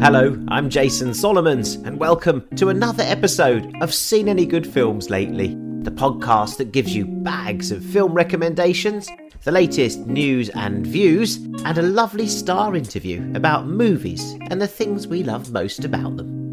Hello, I'm Jason Solomons, and welcome to another episode of Seen Any Good Films Lately, the podcast that gives you bags of film recommendations, the latest news and views, and a lovely star interview about movies and the things we love most about them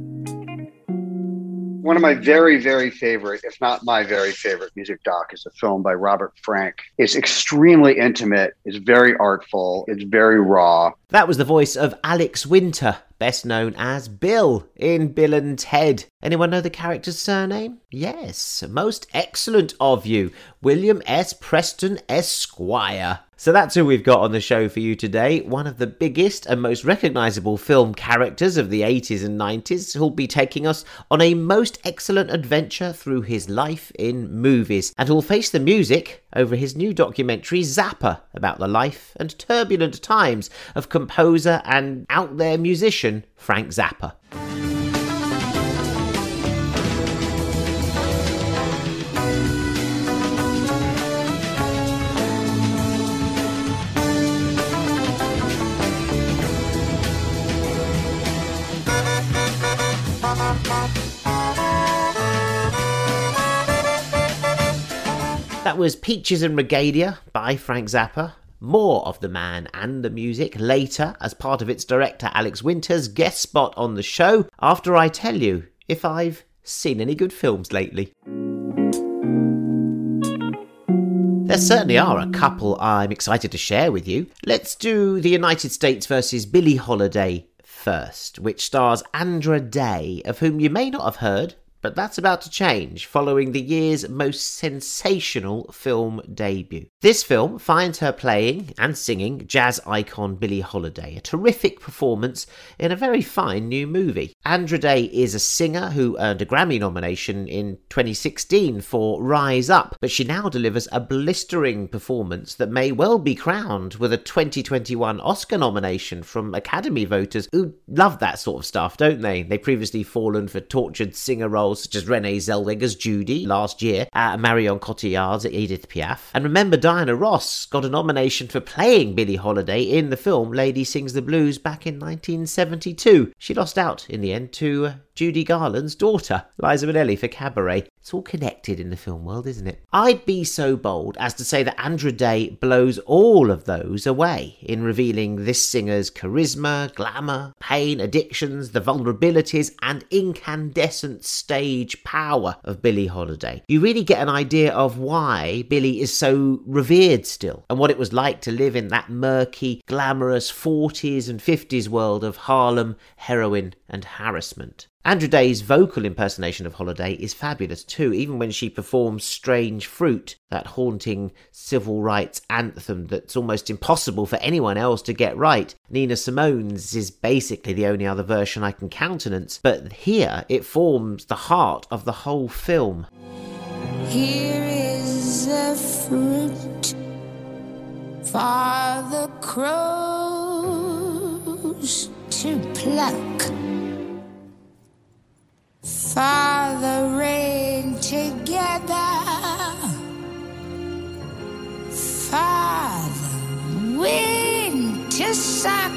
one of my very, very favorite, if not my very favorite music doc is a film by Robert Frank. It's extremely intimate, it's very artful, it's very raw. That was the voice of Alex Winter, best known as Bill in Bill and Ted. Anyone know the character's surname? Yes, most excellent of you, William S. Preston Esquire. So that's who we've got on the show for you today. One of the biggest and most recognisable film characters of the 80s and 90s, who'll be taking us on a most excellent adventure through his life in movies, and who'll face the music over his new documentary Zappa about the life and turbulent times of composer and out there musician Frank Zappa. That was Peaches en Regalia by Frank Zappa. More of the man and the music later as part of its director Alex Winter's guest spot on the show after I tell you if I've seen any good films lately. There certainly are a couple I'm excited to share with you. Let's do the United States versus Billie Holiday first, which stars Andra Day, of whom you may not have heard but that's about to change following the year's most sensational film debut. This film finds her playing and singing jazz icon Billie Holiday, a terrific performance in a very fine new movie. Andra Day is a singer who earned a Grammy nomination in 2016 for Rise Up, but she now delivers a blistering performance that may well be crowned with a 2021 Oscar nomination from Academy voters who love that sort of stuff, don't they? They've previously fallen for tortured singer roles roles such as Renee Zellweger's Judy last year, uh, Marion Cotillard's Edith Piaf. And remember, Diana Ross got a nomination for playing Billie Holiday in the film Lady Sings the Blues back in 1972. She lost out in the end to uh, Judy Garland's daughter, Liza Minnelli, for Cabaret. It's all connected in the film world, isn't it? I'd be so bold as to say that Andra Day blows all of those away in revealing this singer's charisma, glamour, pain, addictions, the vulnerabilities, and incandescent stage power of Billie Holiday. You really get an idea of why Billie is so revered still, and what it was like to live in that murky, glamorous 40s and 50s world of Harlem, heroin, and harassment. Andra Day's vocal impersonation of Holiday is fabulous too, even when she performs Strange Fruit, that haunting civil rights anthem that's almost impossible for anyone else to get right. Nina Simone's is basically the only other version I can countenance, but here it forms the heart of the whole film. Here is a fruit for the crows to pluck. Father rain together. Father wind to suck.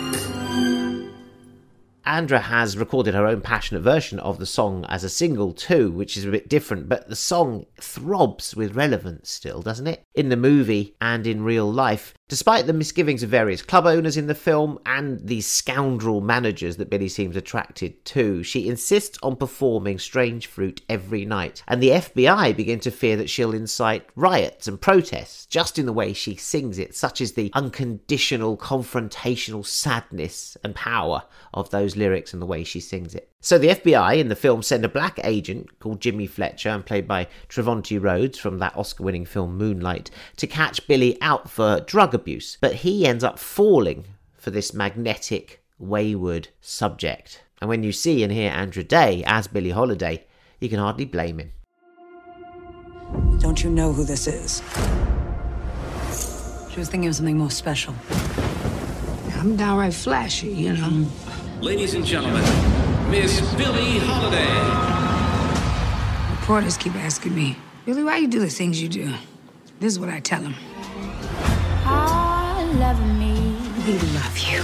Andra has recorded her own passionate version of the song as a single too, which is a bit different, but the song throbs with relevance still, doesn't it? In the movie and in real life, Despite the misgivings of various club owners in the film and the scoundrel managers that Billie seems attracted to, she insists on performing Strange Fruit every night, and the FBI begin to fear that she'll incite riots and protests just in the way she sings it, such as the unconditional confrontational sadness and power of those lyrics and the way she sings it. So the FBI in the film send a black agent called Jimmy Fletcher, and played by Trevante Rhodes from that Oscar-winning film Moonlight, to catch Billie out for drug abuse. But he ends up falling for this magnetic, wayward subject. And when you see and hear Andra Day as Billie Holiday, you can hardly blame him. Don't you know who this is? She was thinking of something more special. I'm downright flashy, you know. Ladies and gentlemen, Miss Billie Holiday. Reporters keep asking me, Billie, why you do the things you do? This is what I tell them. All love me We love you.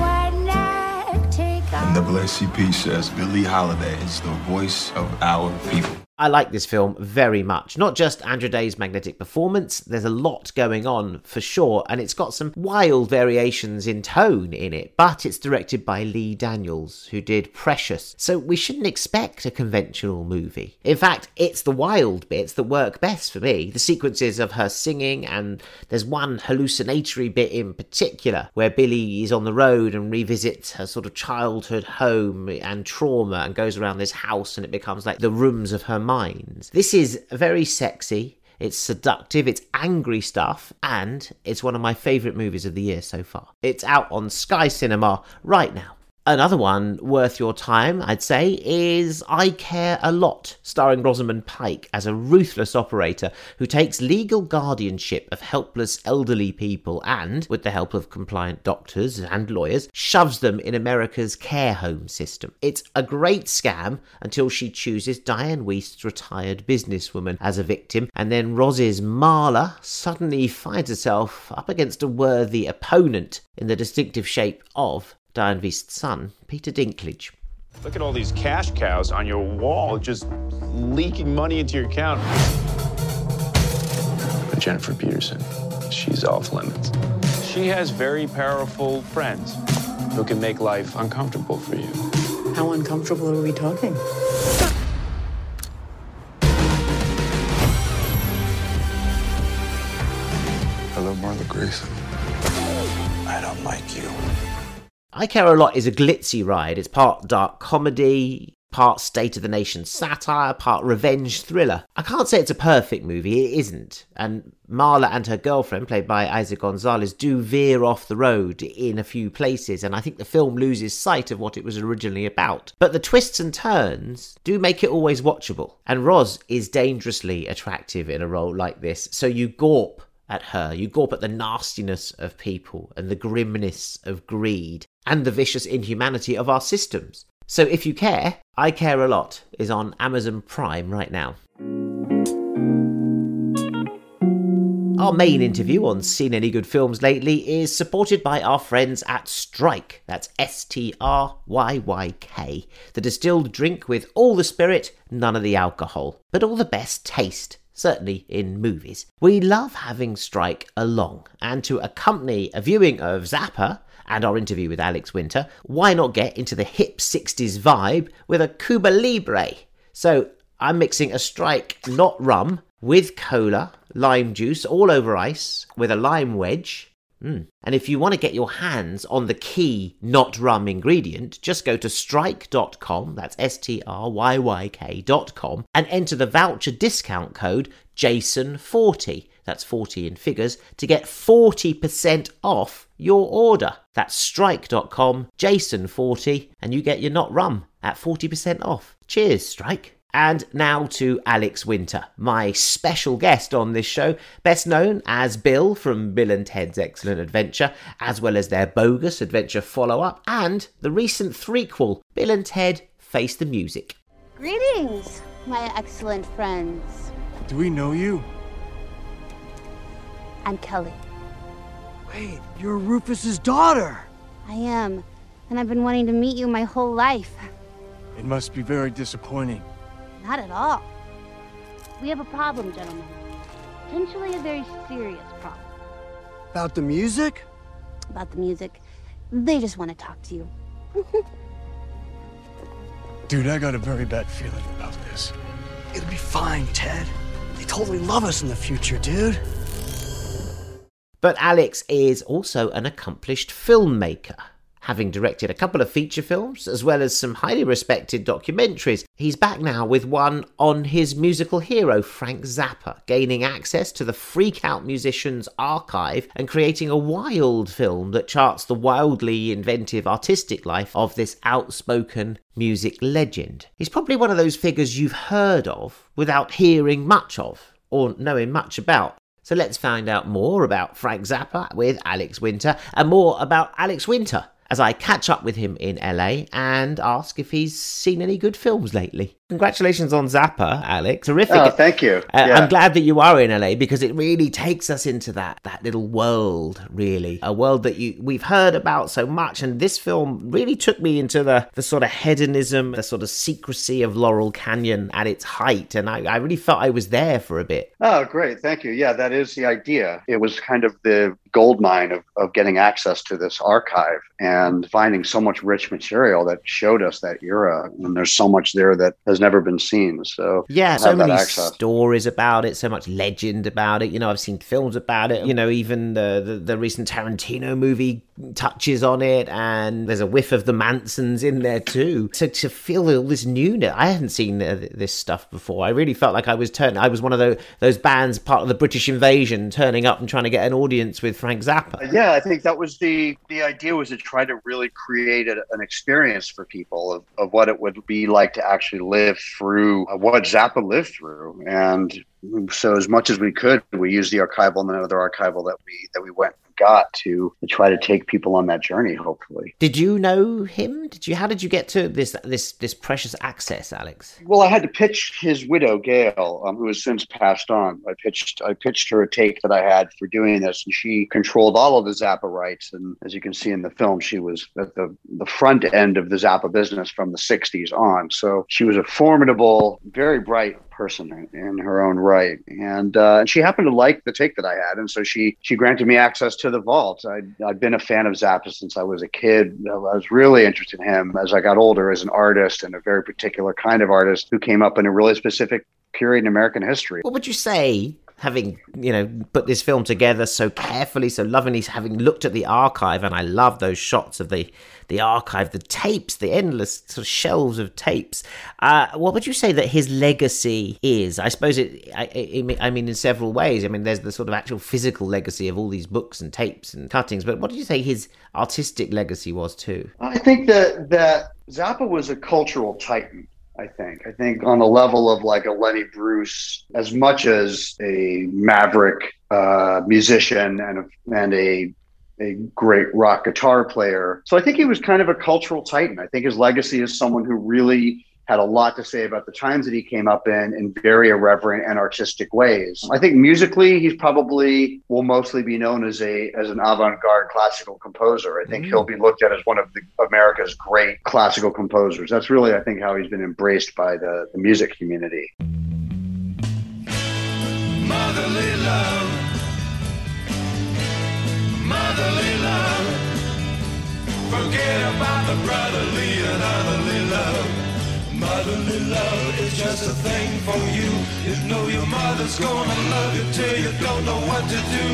when I take off NAACP says Billie Holiday is the voice of our people. I like this film very much. Not just Andra Day's magnetic performance, there's a lot going on for sure, and it's got some wild variations in tone in it, but it's directed by Lee Daniels, who did Precious, so we shouldn't expect a conventional movie. In fact, it's the wild bits that work best for me. The sequences of her singing, and there's one hallucinatory bit in particular where Billie is on the road and revisits her sort of childhood home and trauma and goes around this house and it becomes like the rooms of her minds. This is very sexy. It's seductive, it's angry stuff, and it's one of my favourite movies of the year so far. It's out on Sky Cinema right now. Another one worth your time, I'd say, is I Care a Lot, starring Rosamund Pike as a ruthless operator who takes legal guardianship of helpless elderly people and, with the help of compliant doctors and lawyers, shoves them in America's care home system. It's a great scam until she chooses Dianne Wiest's retired businesswoman as a victim, and then Roz's Marla suddenly finds herself up against a worthy opponent in the distinctive shape of Dianne Wiest's son, Peter Dinklage. Look at all these cash cows on your wall just leaking money into your account. But Jennifer Peterson, she's off limits. She has very powerful friends who can make life uncomfortable for you. How uncomfortable are we talking? Hello, Marla Grayson. I don't like you. I Care a Lot is a glitzy ride. It's part dark comedy, part state of the nation satire, part revenge thriller. I can't say it's a perfect movie, it isn't. And Marla and her girlfriend, played by Eiza Gonzalez, do veer off the road in a few places, and I think the film loses sight of what it was originally about. But the twists and turns do make it always watchable. And Roz is dangerously attractive in a role like this, so you gawp at her. You gawp at the nastiness of people and the grimness of greed and the vicious inhumanity of our systems. So if you care, I Care a Lot is on Amazon Prime right now. Our main interview on Seen Any Good Films lately is supported by our friends at Stryyk. That's S T R Y Y K. The distilled drink with all the spirit, none of the alcohol, but all the best taste certainly in movies. We love having Stryyk along, and to accompany a viewing of Zappa and our interview with Alex Winter, why not get into the hip 60s vibe with a Cuba Libre? So I'm mixing a Stryyk not rum with cola, lime juice, all over ice, with a lime wedge. Mm. And if you want to get your hands on the key not rum ingredient, just go to stryyk.com, that's S T R Y Y K.com, and enter the voucher discount code JASON40, that's 40 in figures, to get 40% off your order. That's stryyk.com, JASON40, and you get your not rum at 40% off. Cheers, Stryyk. And now to Alex Winter, my special guest on this show, best known as Bill from Bill and Ted's Excellent Adventure, as well as their bogus adventure follow up and the recent threequel, Bill and Ted Face the Music. Greetings, my excellent friends. Do we know you? I'm Kelly. Wait, you're Rufus's daughter. I am, and I've been wanting to meet you my whole life. It must be very disappointing. Not at all. We have a problem, gentlemen. Potentially a very serious problem. About the music? About the music. They just want to talk to you. Dude, I got a very bad feeling about this. It'll be fine, Ted. They totally love us in the future, dude. But Alex is also an accomplished filmmaker. Having directed a couple of feature films, as well as some highly respected documentaries, he's back now with one on his musical hero, Frank Zappa, gaining access to the Freak Out Musicians archive and creating a wild film that charts the wildly inventive artistic life of this outspoken music legend. He's probably one of those figures you've heard of without hearing much of or knowing much about. So let's find out more about Frank Zappa with Alex Winter and more about Alex Winter as I catch up with him in LA and ask if he's seen any good films lately. Congratulations on Zappa, Alex. Terrific. Oh, thank you. Uh, Yeah. I'm glad that you are in LA because it really takes us into that that little world, really, a world that you we've heard about so much. And this film really took me into the the sort of hedonism, the sort of secrecy of Laurel Canyon at its height, and I, I really felt I was there for a bit. Oh, great. Thank you. Yeah, that is the idea. It was kind of the gold mine of, of getting access to this archive and finding so much rich material that showed us that era. And there's so much there that has never been seen. So, Yeah, so many access. stories about it, so much legend about it. You know, I've seen films about it. You know, even the, the the recent Tarantino movie touches on it, and there's a whiff of the Mansons in there too. So to feel all this newness, I hadn't seen uh, this stuff before. I really felt like I was turning. I was one of those those bands, part of the British invasion, turning up and trying to get an audience with Frank Zappa. Yeah, I think that was the the idea was to try to really create a, an experience for people of, of what it would be like to actually live through uh, what Zappa lived through, and so as much as we could, we used the archival and another archival that we that we went and got to, to try to take people on that journey. Hopefully, Did you know him? Did you? How did you get to this this this precious access, Alex? Well, I had to pitch his widow, Gail, um, who has since passed on. I pitched I pitched her a take that I had for doing this, and she controlled all of the Zappa rights. And as you can see in the film, she was at the the front end of the Zappa business from the '60s on. So she was a formidable, very bright person in, her own right, and uh, and she happened to like the take that I had, and so she she granted me access to the vault. I I've been a fan of Zappa since I was a kid. I was really interested in him as I got older as an artist and a very particular kind of artist who came up in a really specific period in American history. What would you say, having you know put this film together so carefully, so lovingly, having looked at the archive, and I love those shots of the the archive, the tapes, the endless sort of shelves of tapes. Uh, what would you say that his legacy is? I suppose it. I, I, I mean, in several ways. I mean, there's the sort of actual physical legacy of all these books and tapes and cuttings. But what did you say his artistic legacy was too? I think that that Zappa was a cultural titan. I think. I think on the level of like a Lenny Bruce, as much as a maverick uh, musician and a, and a a great rock guitar player. So I think he was kind of a cultural titan. I think his legacy is someone who really had a lot to say about the times that he came up in in very irreverent and artistic ways. I think musically he's probably will mostly be known as a as an avant-garde classical composer. I think mm. he'll be looked at as one of the, America's great classical composers. That's really I think how he's been embraced by the, the music community. Motherly love. Motherly love. Forget about the brotherly and otherly love. Motherly love is just a thing for you. You know your mother's gonna love you till you don't know what to do.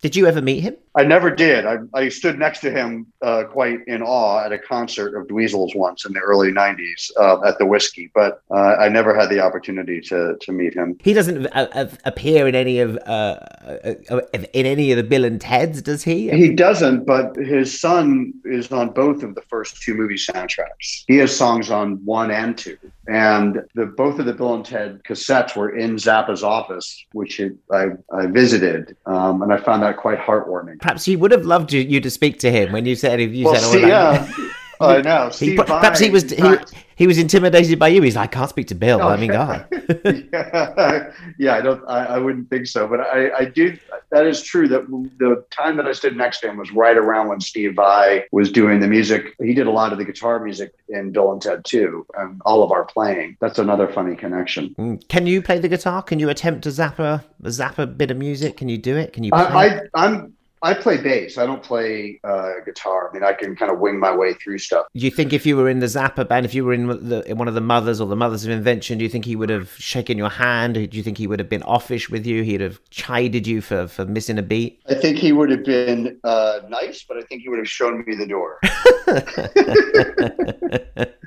Did you ever meet him? I never did. I, I stood next to him uh, quite in awe at a concert of Dweezil's once in the early '90s uh, at the Whiskey, but uh, I never had the opportunity to to meet him. He doesn't appear in any of uh, uh, uh, in any of the Bill and Ted's, does he? He doesn't, but his son is on both of the first two movie soundtracks. He has songs on one and two, and the both of the Bill and Ted cassettes were in Zappa's office, which it, I I visited, um, and I found that quite heartwarming. Perhaps he would have loved you, you to speak to him when you said if you Well, said, oh, see, yeah, I know. He, perhaps he was he, he was intimidated by you. He's like, I can't speak to Bill. Oh, I mean, God. yeah, yeah, I don't. I, I wouldn't think so, but I, I do. That is true. That the time that I stood next to him was right around when Steve Vai was doing the music. He did a lot of the guitar music in Bill and Ted too, and all of our playing. That's another funny connection. Mm. Can you play the guitar? Can you attempt a Zappa a Zappa bit of music? Can you do it? Can you? Play? I, I, I'm. I play bass. I don't play uh, guitar. I mean, I can kind of wing my way through stuff. do you think if you were in the Zappa band, if you were in, the, in one of the mothers or the mothers of invention, do you think he would have shaken your hand? Do you think he would have been offish with you? He'd have chided you for, for missing a beat? I think he would have been uh, nice, but I think he would have shown me the door.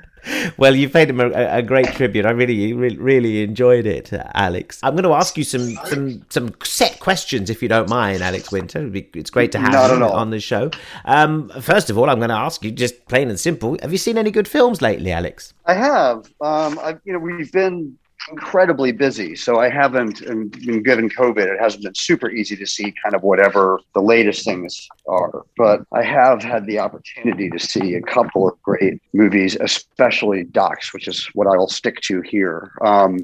well, you paid him a, a great tribute. I really, really, enjoyed it, Alex. I'm going to ask you some some some set questions, if you don't mind, Alex Winter. It's great to have you on the show. Um, first of all, I'm going to ask you, just plain and simple, have you seen any good films lately, Alex? I have. Um, I, you know, we've been incredibly busy. So I haven't, and and given COVID, it hasn't been super easy to see kind of whatever the latest things are. But I have had the opportunity to see a couple of great movies, especially docs, which is what I will stick to here. Um,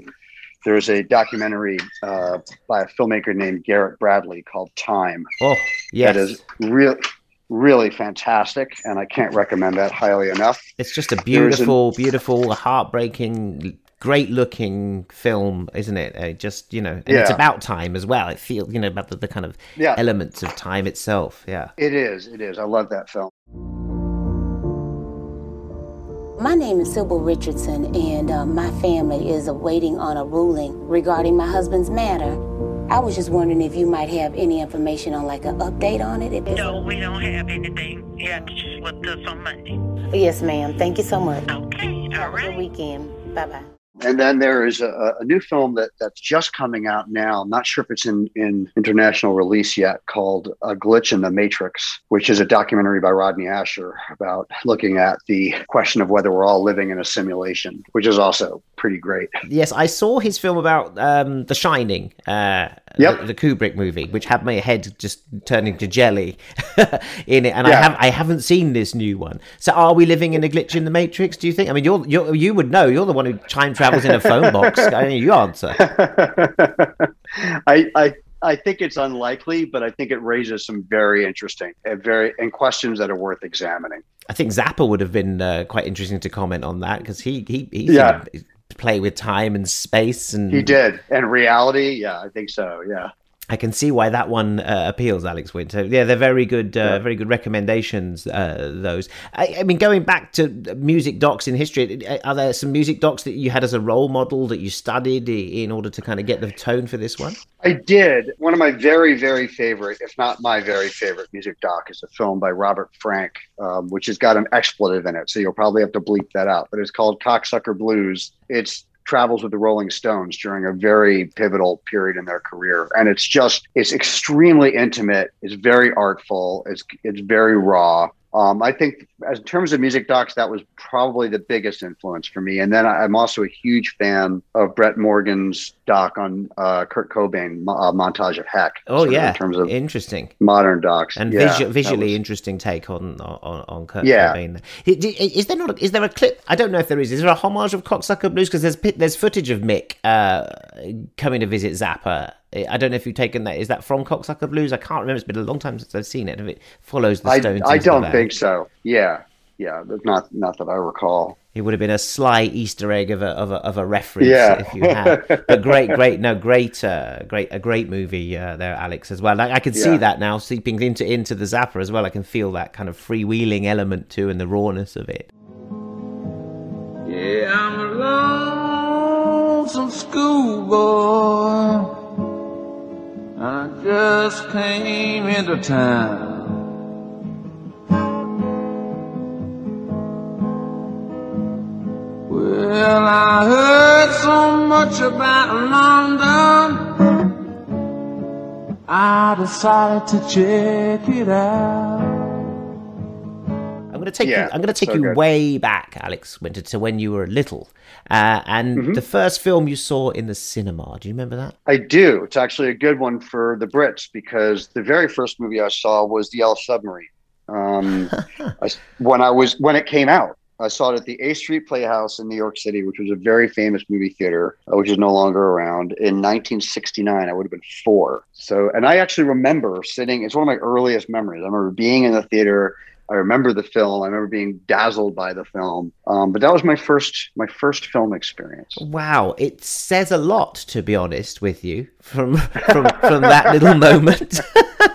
there's a documentary uh, by a filmmaker named Garrett Bradley called Time. Oh, yes. That is really, really fantastic, and I can't recommend that highly enough. It's just a an- beautiful, beautiful, heartbreaking, great looking film, isn't it? Uh, just, you know, and it's about time as well. It feels, you know, about the, the kind of Yeah. elements of time itself. Yeah. It is. It is. I love that film. My name is Sybil Richardson, and uh, my family is awaiting on a ruling regarding my husband's matter. I was just wondering if you might have any information on like an update on it. If No, we don't have anything. You have to just look to us on Monday. Yes, ma'am. Thank you so much. Okay, All right. Have a good weekend. Bye bye. And then there is a, a new film that, that's just coming out now. I'm not sure if it's in, in international release yet, called A Glitch in the Matrix, which is a documentary by Rodney Ascher about looking at the question of whether we're all living in a simulation, which is also pretty great. Yes, I saw his film about um, The Shining, uh, Yep. the, the Kubrick movie, which had my head just turning to jelly in it, and I have I haven't seen this new one. So, are we living in a glitch in the Matrix? Do you think? I mean, you're, you're you would know. You're the one who time travels in a phone box. I mean, you answer. I, I I think it's unlikely, but I think it raises some very interesting and very and questions that are worth examining. I think Zappa would have been uh, quite interesting to comment on that because he he he Yeah. Play with time and space, and He did, and reality, yeah, I think so. Yeah. I can see why that one uh, appeals, Alex Winter. Yeah, they're very good, uh, very good recommendations. Uh, those. I, I mean, going back to music docs in history, are there some music docs that you had as a role model that you studied in order to kind of get the tone for this one? I did. One of my very, very favorite, if not my very favorite music doc is a film by Robert Frank, um, which has got an expletive in it. So you'll probably have to bleep that out. But it's called Cocksucker Blues. It's travels with the Rolling Stones during a very pivotal period in their career. And it's just, it's extremely intimate. It's very artful. It's, it's very raw. Um, I think, as in terms of music docs, that was probably the biggest influence for me. And then I- I'm also a huge fan of Brett Morgen's doc on uh, Kurt Cobain, uh, montage of Heck. Oh yeah, in terms of interesting modern docs and Yeah, visu- visually was- interesting take on on on Kurt Yeah. Cobain. I- i- Is there not? A, is there a clip? I don't know if there is. Is there a homage of Cocksucker Blues? Because there's there's footage of Mick uh, coming to visit Zappa. I don't know if you've taken that. Is that from Cocksucker Blues? I can't remember. It's been a long time since I've seen it. If it follows the I, Stones, I the don't think so. Yeah, yeah, not not that I recall. It would have been a sly Easter egg of a of a, of a reference Yeah. if you had. But great, great, no, great, uh, great, a great movie uh, there, Alex, as well. I, I can see Yeah. that now seeping into into the Zappa as well. I can feel that kind of freewheeling element too, and the rawness of it. Yeah, I'm a lonesome schoolboy. I just came into town. Much about London. I decided to check it out. I'm going to take Yeah, you. I'm going to take so you good. way back, Alex Winter, to when you were little, uh, and Mm-hmm. the first film you saw in the cinema. Do you remember that? I do. It's actually a good one for the Brits because the very first movie I saw was The Yellow Submarine. Um, I, when I was when it came out, I saw it at the A Street Playhouse in New York City, which was a very famous movie theater, uh, which is no longer around. In 1969, I would have been four. So, and I actually remember sitting. It's one of my earliest memories. I remember being in the theater. I remember the film. I remember being dazzled by the film. Um, but that was my first my first film experience. Wow, it says a lot, to be honest with you, from from from that little moment.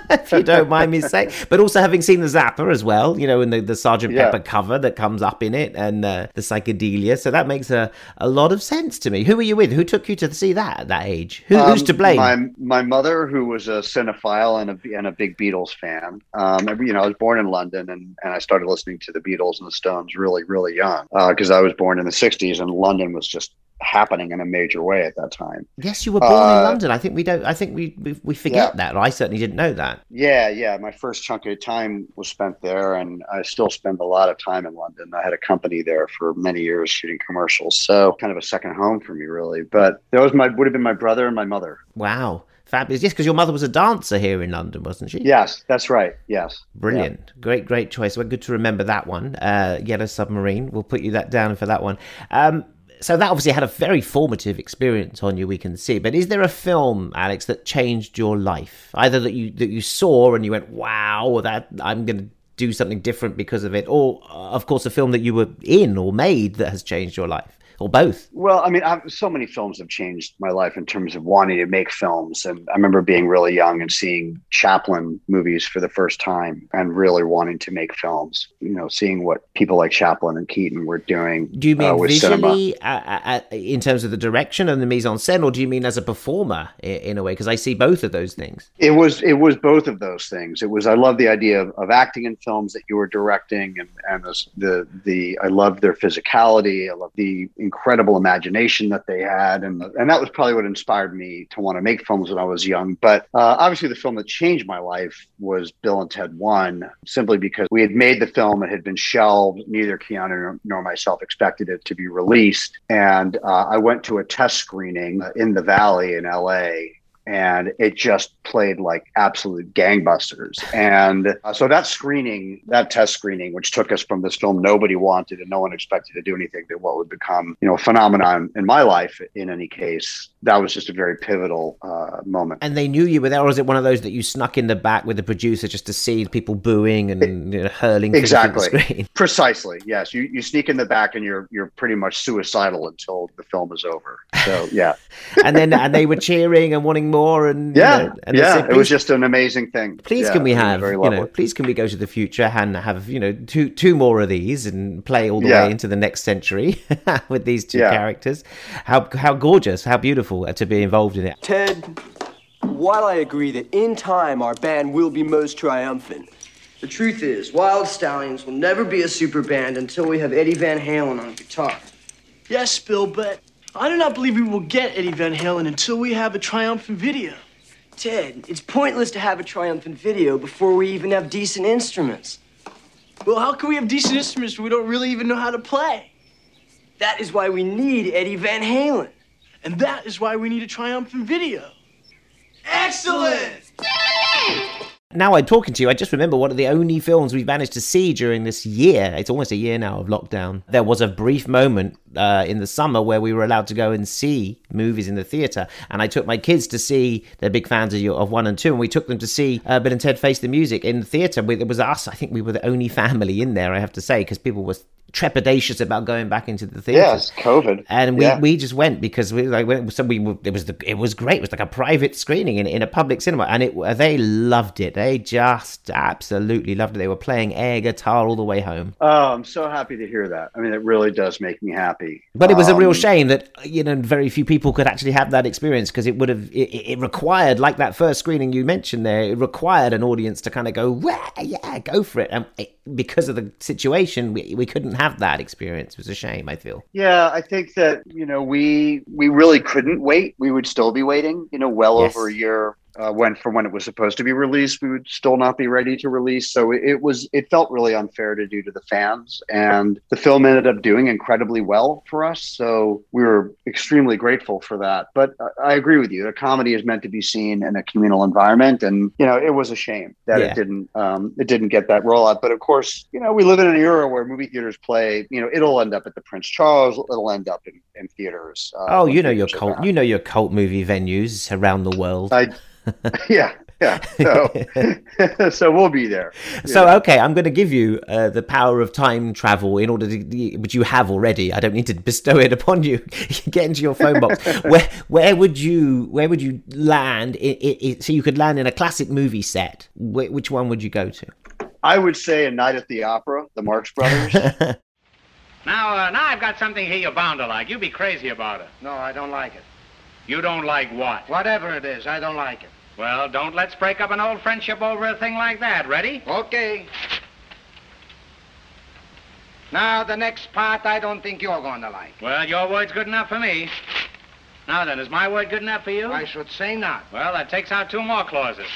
if you don't mind me saying, but also having seen the Zappa as well, you know, and the, the Sergeant Yeah. Pepper cover that comes up in it, and uh, the psychedelia. So that makes a, a lot of sense to me. Who were you with? Who took you to see that at that age? Who, who's Um, to blame? My my mother, who was a cinephile and a and a big Beatles fan. Um, you know, I was born in London, and and I started listening to the Beatles and the Stones really really young because I was born in the '60s, and London was just happening in a major way at that time. Yes, you were born in Uh, London. I think we don't. I think we we, we forget Yeah. that. I certainly didn't know that. Yeah, yeah. My first chunk of time was spent there, and I still spend a lot of time in London. I had a company there for many years shooting commercials, so kind of a second home for me, really. But that was my would have been my brother and my mother. Wow, fabulous. Yes, because your mother was a dancer here in London, wasn't she? Yes, that's right. Yes, Brilliant. Great, great choice. Well, good to remember that one. Uh, Yellow Submarine. We'll put you that down for that one. Um, so that obviously had a very formative experience on you, we can see. But is there a film, Alex, that changed your life? Either that you that you saw and you went, "Wow, that I'm going to do something different because of it," or, uh, of course, a film that you were in or made that has changed your life, or both. Well, I mean, I've, so many films have changed my life in terms of wanting to make films. And I remember being really young and seeing Chaplin movies for the first time and really wanting to make films. You know, seeing what people like Chaplin and Keaton were doing. Do you mean uh, visually, uh, uh, uh, in terms of the direction and the mise en scène, or do you mean as a performer i- in a way? Because I see both of those things. It was it was both of those things. It was I love the idea of, of acting in films that you were directing, and and the the, the I loved their physicality. I love the incredible imagination that they had, and and that was probably what inspired me to want to make films when I was young. But uh, obviously, the film that changed my life was Bill and Ted One, simply because we had made the film, it had been shelved. Neither Keanu nor, nor myself expected it to be released, and uh, I went to a test screening in the Valley in L.A and it just played like absolute gangbusters. And uh, so that screening, that test screening, which took us from this film nobody wanted and no one expected to do anything to what would become, you know, a phenomenon in my life. In any case, that was just a very pivotal uh, moment. And they knew you were there, or is it one of those that you snuck in the back with the producer just to see people booing and you know, hurling Exactly. screen? Precisely. Yes. You you sneak in the back and you're you're pretty much suicidal until the film is over. So yeah. and then and they were cheering and wanting more, and you Yeah. know, and yeah. said, it was just an amazing thing. Please, Yeah, can we have very you know? Please, can we go to the future and have you know two two more of these and play all the Yeah. way into the next century with these two Yeah. characters? How how gorgeous, how beautiful to be involved in it. Ted, while I agree that in time our band will be most triumphant, the truth is, Wild Stallions will never be a super band until we have Eddie Van Halen on guitar. Yes, Bill, but I do not believe we will get Eddie Van Halen until we have a triumphant video. Ted, it's pointless to have a triumphant video before we even have decent instruments. Well, how can we have decent instruments when we don't really even know how to play? That is why we need Eddie Van Halen. And that is why we need a triumphant video. Excellent! Now I'm talking to you, I just remember one of the only films we've managed to see during this year. It's almost a year now of lockdown. There was a brief moment uh, in the summer where we were allowed to go and see movies in the theatre, and I took my kids to see. They're big fans of, of one and two, and we took them to see uh, Bill and Ted Face the Music in the theatre. It was us. I think we were the only family in there. I have to say, because people were trepidatious about going back into the theatre. Yeah, it's COVID. And we, Yeah. we just went because we like went, so we it was the, it was great. It was like a private screening in, in a public cinema, and it they loved it. They just absolutely loved it. They were playing air guitar all the way home. Oh, I'm so happy to hear that. I mean, it really does make me happy. But it was a real Um, shame that you know very few people could actually have that experience because it would have it, it required like that first screening you mentioned there. It required an audience to kind of go yeah go for it, and it, because of the situation we, we couldn't have that experience. It was a shame. I feel. Yeah, I think that you know we we really couldn't wait. We would still be waiting. You know, well Yes. over a year uh, when from when it was supposed to be released, we would still not be ready to release. So it, it was it felt really unfair to do to the fans, and the film ended up doing incredibly well for us. So we were extremely grateful for that. But I- I agree with you. A comedy is meant to be seen in a communal environment, and you know it was a shame that Yeah. it didn't um, it didn't get that rollout. But of course, you know we live in an era where movie theaters play. You know it'll end up at the Prince Charles. It'll end up in, in theaters. uh, Oh, you know your cult. You know your cult movie venues around the world. I, yeah, yeah. So, so we'll be there. So okay, I'm going to give you uh, the power of time travel in order to, which you have already. I don't need to bestow it upon you. Get into your phone box. where where would you where would you land? i i i so you could land in a classic movie set. Wh- which one would you go to? I would say a night at the opera, the Marx Brothers. Now, uh, now I've got something here you're bound to like. You'd be crazy about it. No, I don't like it. You don't like what? Whatever it is, I don't like it. Well, don't let's break up an old friendship over a thing like that. Ready? Okay. Now, the next part I don't think you're going to like. Well, your word's good enough for me. Now then, is my word good enough for you? I should say not. Well, that takes out two more clauses.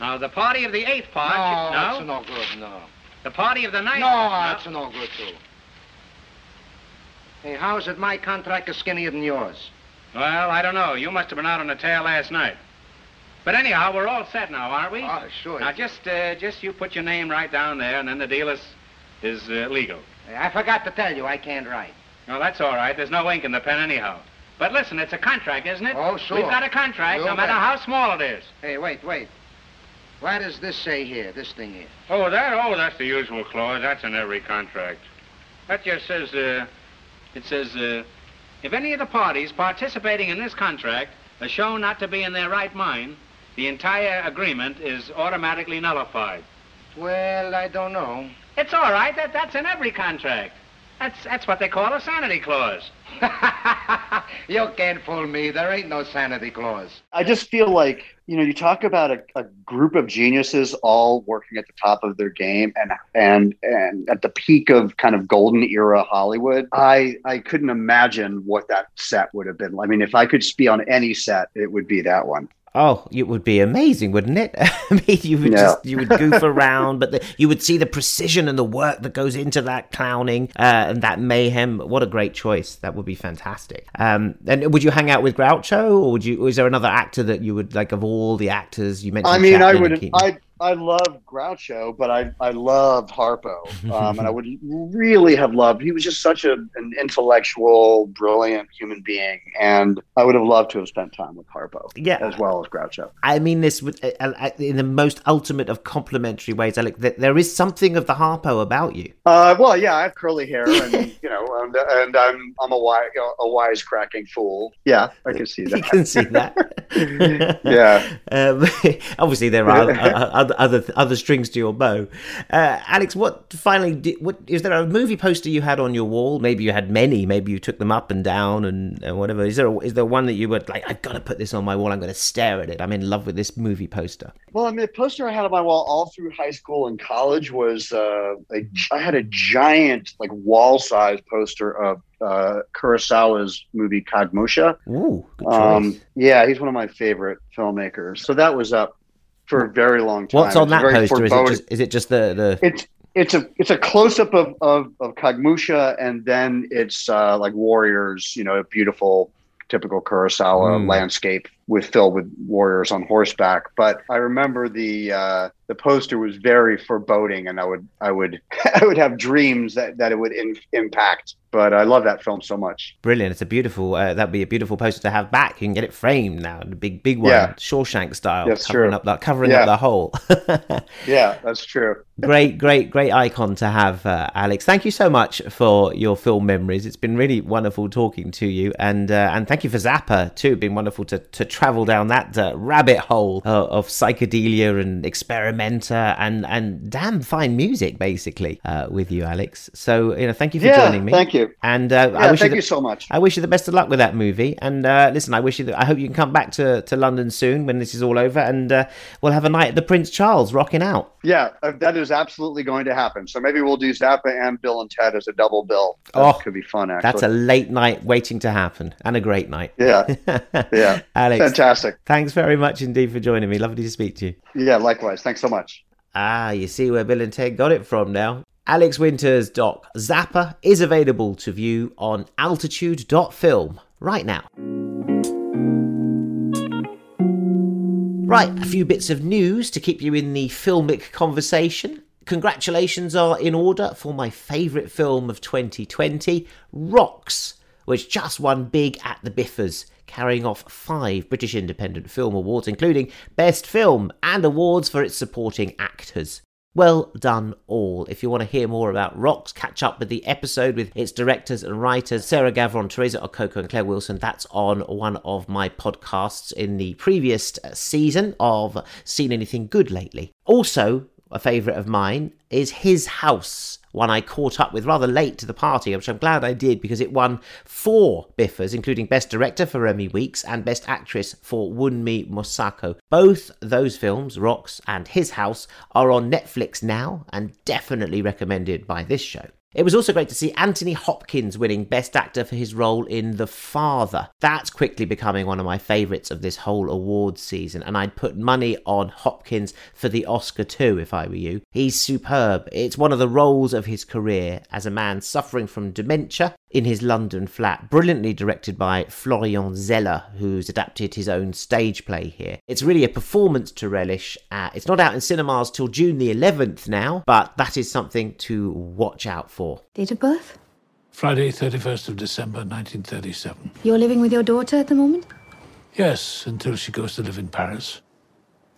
Now, the party of the eighth part. No, you- that's no good, no. The party of the ninth. No, that's no good, too. Hey, how is it my contract is skinnier than yours? Well, I don't know. You must have been out on the tail last night. But anyhow, we're all set now, aren't we? Oh, sure. Now, just, uh, just you put your name right down there, and then the deal is, is uh, legal. I forgot to tell you, I can't write. No, that's all right. There's no ink in the pen anyhow. But listen, it's a contract, isn't it? Oh, sure. We've got a contract, You no matter how small it is. Hey, wait, wait. What does this say here, this thing here? Oh, that? Oh, that's the usual clause. That's in every contract. That just says, uh, it says, uh, if any of the parties participating in this contract are shown not to be in their right mind, the entire agreement is automatically nullified. Well, I don't know. It's all right. That, that's in every contract. That's, that's what they call a sanity clause. You can't fool me. There ain't no sanity clause. I just feel like you know you talk about a, a group of geniuses all working at the top of their game and and and at the peak of kind of golden era Hollywood. I I couldn't imagine what that set would have been. I mean, if I could be on any set, it would be that one. Oh, it would be amazing, wouldn't it? I mean, you would just you would goof around, but the, you would see the precision and the work that goes into that clowning uh, and that mayhem. What a great choice! That would be fantastic. Um, and would you hang out with Groucho, or would you? Or is there another actor that you would like of all the actors you mentioned? I mean, I Chaplin would. I I love Groucho, but I I loved Harpo, um, and I would really have loved. He was just such a, an intellectual, brilliant human being, and I would have loved to have spent time with Harpo, Yeah. as well as Groucho. I mean this with, uh, uh, in the most ultimate of complimentary ways, Alec. There is something of the Harpo about you. Uh, well, yeah, I have curly hair, and you know, and, and I'm I'm a wise a wisecracking fool. Yeah, I can see that. You can see that. Yeah. Um, obviously, there are uh, other other other strings to your bow. Uh, Alex, what finally? Did, what is there a movie poster you had on your wall? Maybe you had many. Maybe you took them up and down and, and whatever. Is there a, is there one that you were like, I've got to put this on my wall. I'm going to stare at it. I'm in love with this movie poster. Well, I mean, the poster I had on my wall all through high school and college was uh, a, I had a giant, like wall-sized poster of uh, Kurosawa's movie Kagemusha. Ooh, good. Um, yeah, he's one of my favorite filmmakers. So that was up for a very long time. What's on It's that very poster? Is it just is it just the the? It's it's a it's a close up of, of of Kagemusha, and then it's uh, like warriors. You know, a beautiful, typical Kurosawa Mm. landscape with filled with warriors on horseback. But I remember the uh, the poster was very foreboding, and I would I would I would have dreams that that it would in, impact. But I love that film so much. Brilliant! It's a beautiful. Uh, that'd be a beautiful poster to have back. You can get it framed now, the big, big one, Yeah. Shawshank style, That's covering true. up that, covering Yeah. up the hole. Yeah, that's true. great, great, great icon to have, uh, Alex. Thank you so much for your film memories. It's been really wonderful talking to you, and uh, and thank you for Zappa too. It's been wonderful to to travel down that uh, rabbit hole uh, of psychedelia and experimenta and and damn fine music, basically, uh, with you, Alex. So you know, thank you for Yeah, joining me. thank you. And uh, Yeah, I wish thank you, the- you so much. I wish you the best of luck with that movie. And uh, listen, I wish you. The, I hope you can come back to, to London soon when this is all over, and uh, we'll have a night at the Prince Charles, rocking out. Yeah, uh, that is absolutely going to happen. So maybe we'll do Zappa and Bill and Ted as a double bill. That Oh, could be fun. Actually, That's a late night waiting to happen, and a great night. Yeah. Yeah. Alex, Fantastic. Thanks very much indeed for joining me. Lovely to speak to you. Yeah, likewise. Thanks so much. Ah, you see where Bill and Ted got it from now. Alex Winter's doc Zappa is available to view on altitude.film right now. Right, a few bits of news to keep you in the filmic conversation. Congratulations are in order for my favourite film of 2020, Rocks, which just won big at the Biffers, carrying off five British Independent Film Awards, including Best Film and awards for its supporting actors. Well done, all. If you want to hear more about Rocks, catch up with the episode with its directors and writers, Sarah Gavron, Theresa Ikoko, and Claire Wilson. That's on one of my podcasts in the previous uh, season of Seen Anything Good Lately. Also, a favourite of mine, is His House, one I caught up with rather late to the party, which I'm glad I did because it won four Biffers, including Best Director for Remi Weekes and Best Actress for Wunmi Mosaku. Both those films, Rocks and His House, are on Netflix now and definitely recommended by this show. It was also great to see Anthony Hopkins winning Best Actor for his role in The Father. That's quickly becoming one of my favourites of this whole awards season, and I'd put money on Hopkins for the Oscar too if I were you. He's superb. It's one of the roles of his career as a man suffering from dementia in his London flat, brilliantly directed by Florian Zeller, who's adapted his own stage play here. It's really a performance to relish. Uh, it's not out in cinemas till June the 11th now, but that is something to watch out for. Date of birth? Friday, 31st of December, 1937. You're living with your daughter at the moment? Yes, until she goes to live in Paris.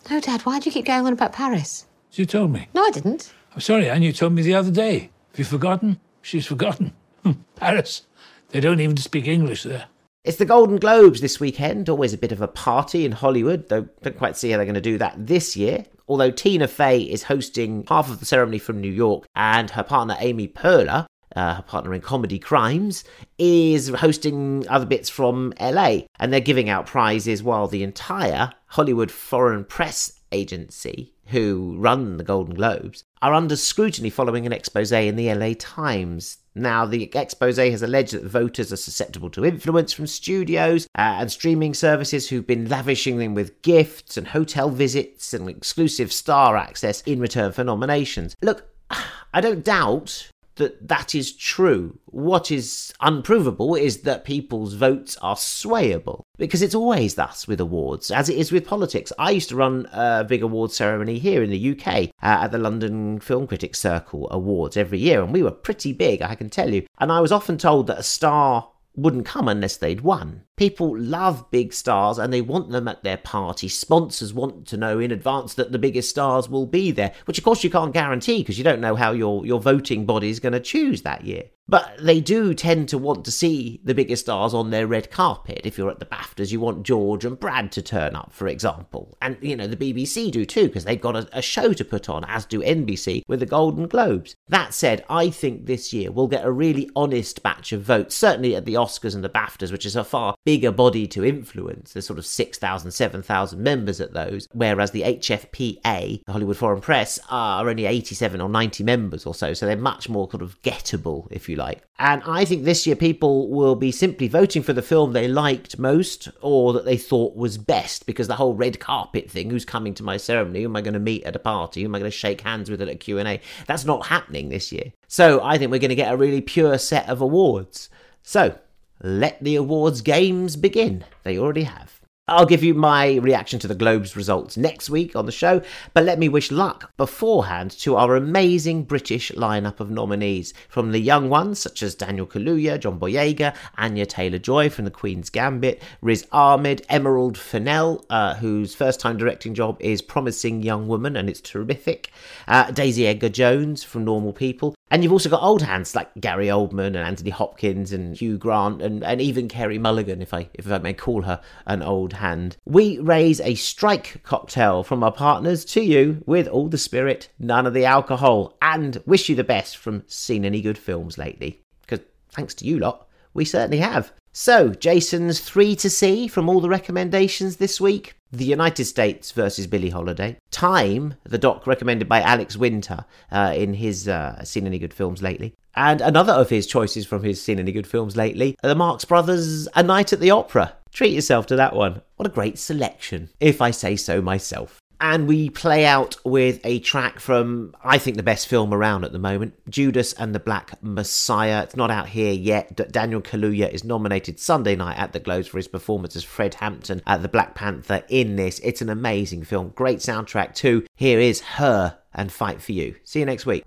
No, Dad, why do you keep going on about Paris? You told me. No, I didn't. I'm sorry, Anne, you told me the other day. Have you forgotten? She's forgotten. Paris. They don't even speak English there. It's the Golden Globes this weekend, always a bit of a party in Hollywood, though don't quite see how they're going to do that this year. Although Tina Fey is hosting half of the ceremony from New York, and her partner Amy Poehler, uh, her partner in Comedy Crimes, is hosting other bits from LA, and they're giving out prizes while the entire Hollywood Foreign Press Agency, who run the Golden Globes, are under scrutiny following an expose in the LA Times. Now, the expose has alleged that voters are susceptible to influence from studios uh, and streaming services who've been lavishing them with gifts and hotel visits and exclusive star access in return for nominations. Look, I don't doubt that that is true. What is unprovable is that people's votes are swayable. Because it's always thus with awards, as it is with politics. I used to run a big award ceremony here in the UK uh, at the London Film Critics Circle Awards every year, and we were pretty big, I can tell you. And I was often told that a star wouldn't come unless they'd won. People love big stars and they want them at their party. Sponsors want to know in advance that the biggest stars will be there, which of course you can't guarantee because you don't know how your, your voting body is going to choose that year. But they do tend to want to see the biggest stars on their red carpet. If you're at the BAFTAs, you want George and Brad to turn up, for example. And, you know, the BBC do too, because they've got a, a, show to put on, as do NBC with the Golden Globes. That said, I think this year we'll get a really honest batch of votes, certainly at the Oscars and the BAFTAs, which is a far bigger body to influence. There's sort of 6,000, 7,000 members at those, whereas the HFPA, the Hollywood Foreign Press, are only 87 or 90 members or so, so they're much more sort of gettable, if you like. And I think this year people will be simply voting for the film they liked most or that they thought was best because the whole red carpet thing, who's coming to my ceremony, who am I going to meet at a party, who am I going to shake hands with at a Q&A, that's not happening this year. So I think we're going to get a really pure set of awards. So, let the awards games begin. They already have. I'll give you my reaction to the Globes results next week on the show, but let me wish luck beforehand to our amazing British lineup of nominees. From the young ones, such as Daniel Kaluuya, John Boyega, Anya Taylor Joy from The Queen's Gambit, Riz Ahmed, Emerald Fennell, uh, whose first time directing job is Promising Young Woman, and it's terrific, uh, Daisy Edgar Jones from Normal People, and you've also got old hands like Gary Oldman and Anthony Hopkins and Hugh Grant and, and even Carey Mulligan, if I if I may call her an old hand. We raise a Stryyk cocktail from our partners to you with all the spirit, none of the alcohol, and wish you the best from seen any good films lately. Because thanks to you lot, we certainly have. So, Jason's three to see from all the recommendations this week. The United States versus Billie Holiday. Time, the doc recommended by Alex Winter uh, in his uh, Seen Any Good Films Lately. And another of his choices from his Seen Any Good Films Lately, the Marx Brothers' A Night at the Opera. Treat yourself to that one. What a great selection, if I say so myself and we play out with a track from I think the best film around at the moment, Judas and the Black Messiah. It's not out here yet. Daniel Kaluuya is nominated Sunday night at the Globes for his performance as Fred Hampton at the Black Panther in this. It's an amazing film, great soundtrack too. Here is H.E.R. and Fight for You. See you next week.